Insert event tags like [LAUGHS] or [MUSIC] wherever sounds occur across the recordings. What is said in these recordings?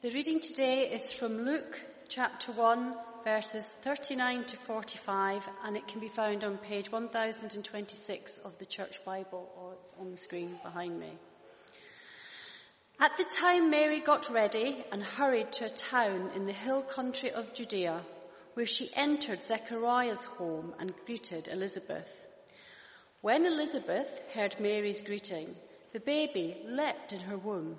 The reading today is from Luke chapter 1, verses 39 to 45, and it can be found on page 1026 of the Church Bible, or it's on the screen behind me. At the time Mary got ready and hurried to a town in the hill country of Judea, where she entered Zechariah's home and greeted Elizabeth. When Elizabeth heard Mary's greeting, the baby leapt in her womb,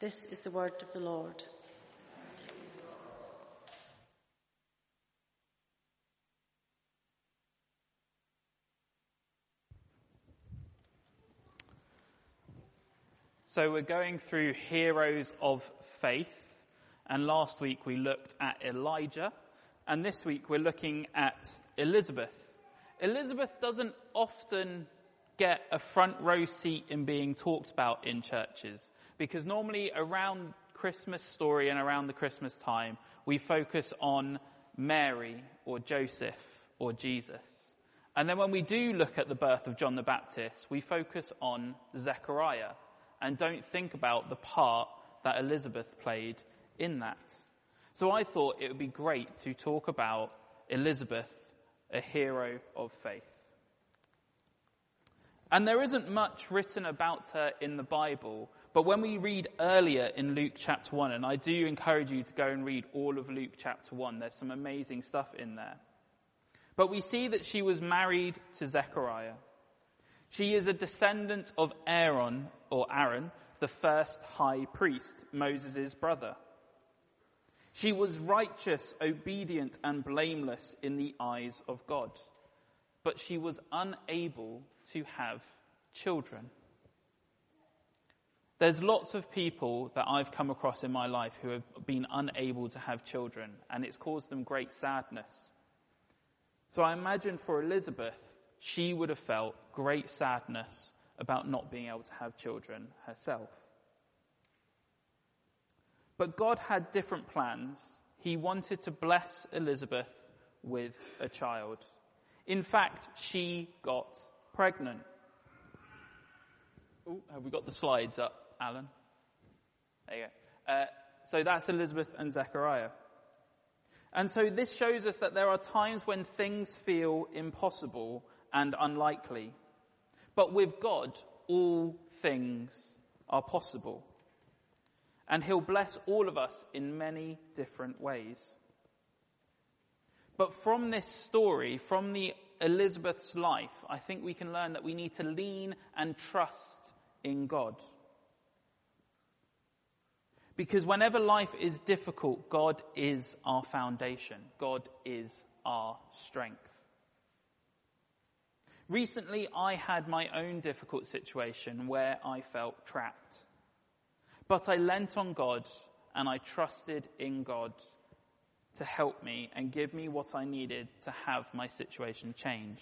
This is the word of the Lord. So we're going through heroes of faith. And last week we looked at Elijah. And this week we're looking at Elizabeth. Elizabeth doesn't often get a front row seat in being talked about in churches because normally around Christmas story and around the Christmas time, we focus on Mary or Joseph or Jesus. And then when we do look at the birth of John the Baptist, we focus on Zechariah and don't think about the part that Elizabeth played in that. So I thought it would be great to talk about Elizabeth, a hero of faith. And there isn't much written about her in the Bible, but when we read earlier in Luke chapter 1, and I do encourage you to go and read all of Luke chapter 1, there's some amazing stuff in there. But we see that she was married to Zechariah. She is a descendant of Aaron, or Aaron, the first high priest, Moses' brother. She was righteous, obedient, and blameless in the eyes of God. But she was unable to have children. There's lots of people that I've come across in my life who have been unable to have children, and it's caused them great sadness. So I imagine for Elizabeth, she would have felt great sadness about not being able to have children herself. But God had different plans. He wanted to bless Elizabeth with a child. In fact, she got pregnant. Ooh, have we got the slides up, Alan? There you go. Uh, so that's Elizabeth and Zechariah. And so this shows us that there are times when things feel impossible and unlikely. But with God, all things are possible. And He'll bless all of us in many different ways. But from this story, from the Elizabeth's life, I think we can learn that we need to lean and trust in God. Because whenever life is difficult, God is our foundation. God is our strength. Recently, I had my own difficult situation where I felt trapped. But I leant on God and I trusted in God to help me and give me what I needed to have my situation change.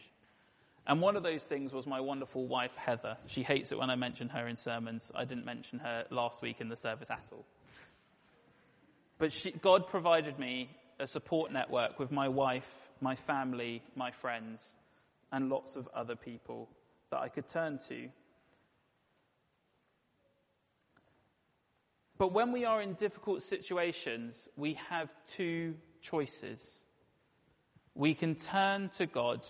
And one of those things was my wonderful wife, Heather. She hates it when I mention her in sermons. I didn't mention her last week in the service at all. But she, God provided me a support network with my wife, my family, my friends, and lots of other people that I could turn to. But when we are in difficult situations, we have two choices. We can turn to God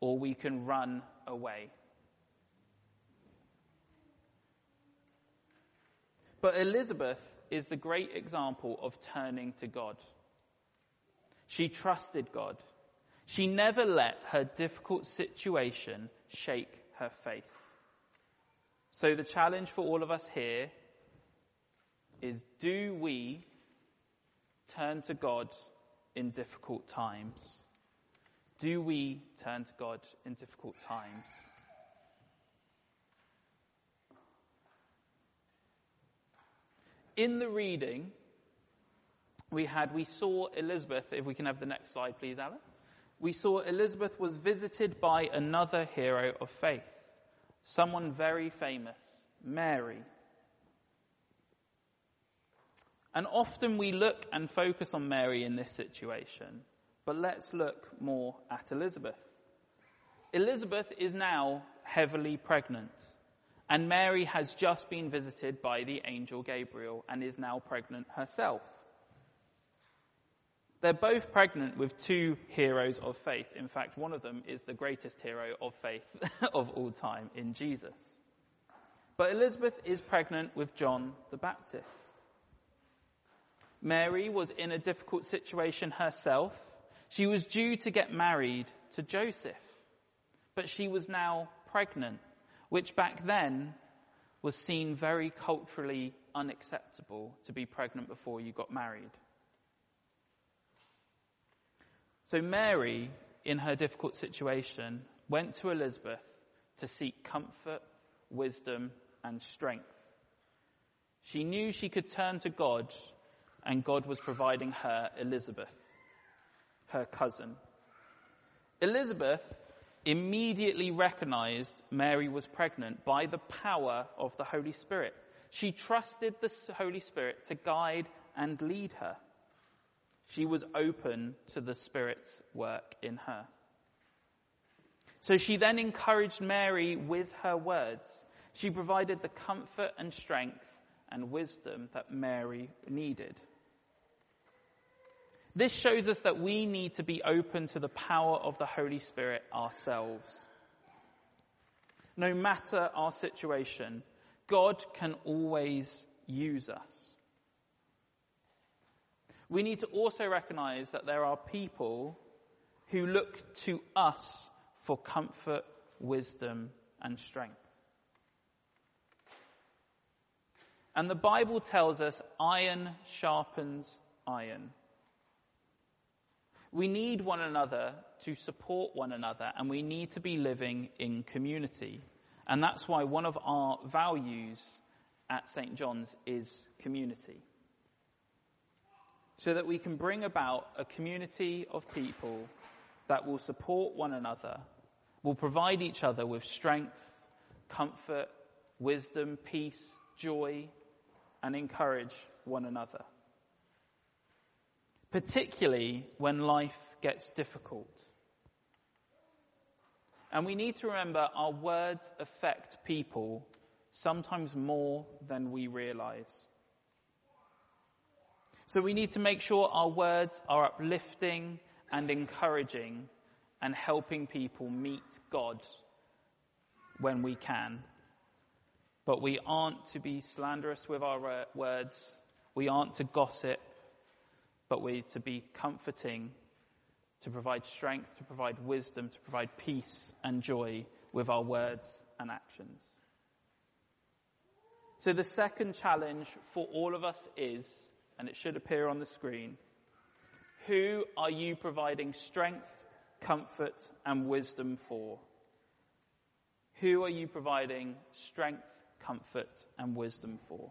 or we can run away. But Elizabeth is the great example of turning to God. She trusted God. She never let her difficult situation shake her faith. So the challenge for all of us here is do we turn to God in difficult times? Do we turn to God in difficult times? In the reading, we had, we saw Elizabeth, if we can have the next slide, please, Alan. We saw Elizabeth was visited by another hero of faith, someone very famous, Mary. And often we look and focus on Mary in this situation, but let's look more at Elizabeth. Elizabeth is now heavily pregnant, and Mary has just been visited by the angel Gabriel and is now pregnant herself. They're both pregnant with two heroes of faith. In fact, one of them is the greatest hero of faith [LAUGHS] of all time in Jesus. But Elizabeth is pregnant with John the Baptist. Mary was in a difficult situation herself. She was due to get married to Joseph, but she was now pregnant, which back then was seen very culturally unacceptable to be pregnant before you got married. So Mary, in her difficult situation, went to Elizabeth to seek comfort, wisdom, and strength. She knew she could turn to God, and God was providing her Elizabeth, her cousin. Elizabeth immediately recognized Mary was pregnant by the power of the Holy Spirit. She trusted the Holy Spirit to guide and lead her. She was open to the Spirit's work in her. So she then encouraged Mary with her words. She provided the comfort and strength and wisdom that Mary needed. This shows us that we need to be open to the power of the Holy Spirit ourselves. No matter our situation, God can always use us we need to also recognize that there are people who look to us for comfort, wisdom, and strength. And the Bible tells us iron sharpens iron. We need one another to support one another, and we need to be living in community. And that's why one of our values at St. John's is community so that we can bring about a community of people that will support one another, will provide each other with strength, comfort, wisdom, peace, joy, and encourage one another. Particularly when life gets difficult. And we need to remember our words affect people sometimes more than we realize. So we need to make sure our words are uplifting and encouraging and helping people meet God when we can. But we aren't to be slanderous with our uh, words. We aren't to gossip, but we're to be comforting, to provide strength, to provide wisdom, to provide peace and joy with our words and actions. So the second challenge for all of us is and it should appear on the screen. Who are you providing strength, comfort, and wisdom for? Who are you providing strength, comfort, and wisdom for?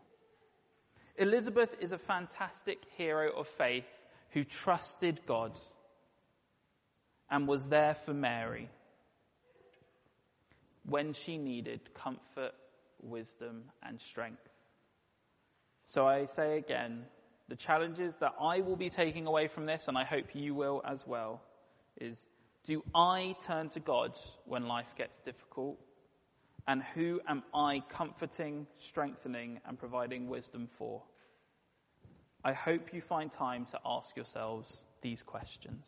Elizabeth is a fantastic hero of faith who trusted God and was there for Mary when she needed comfort, wisdom, and strength. So I say again, the challenges that I will be taking away from this, and I hope you will as well, is do I turn to God when life gets difficult? And who am I comforting, strengthening, and providing wisdom for? I hope you find time to ask yourselves these questions.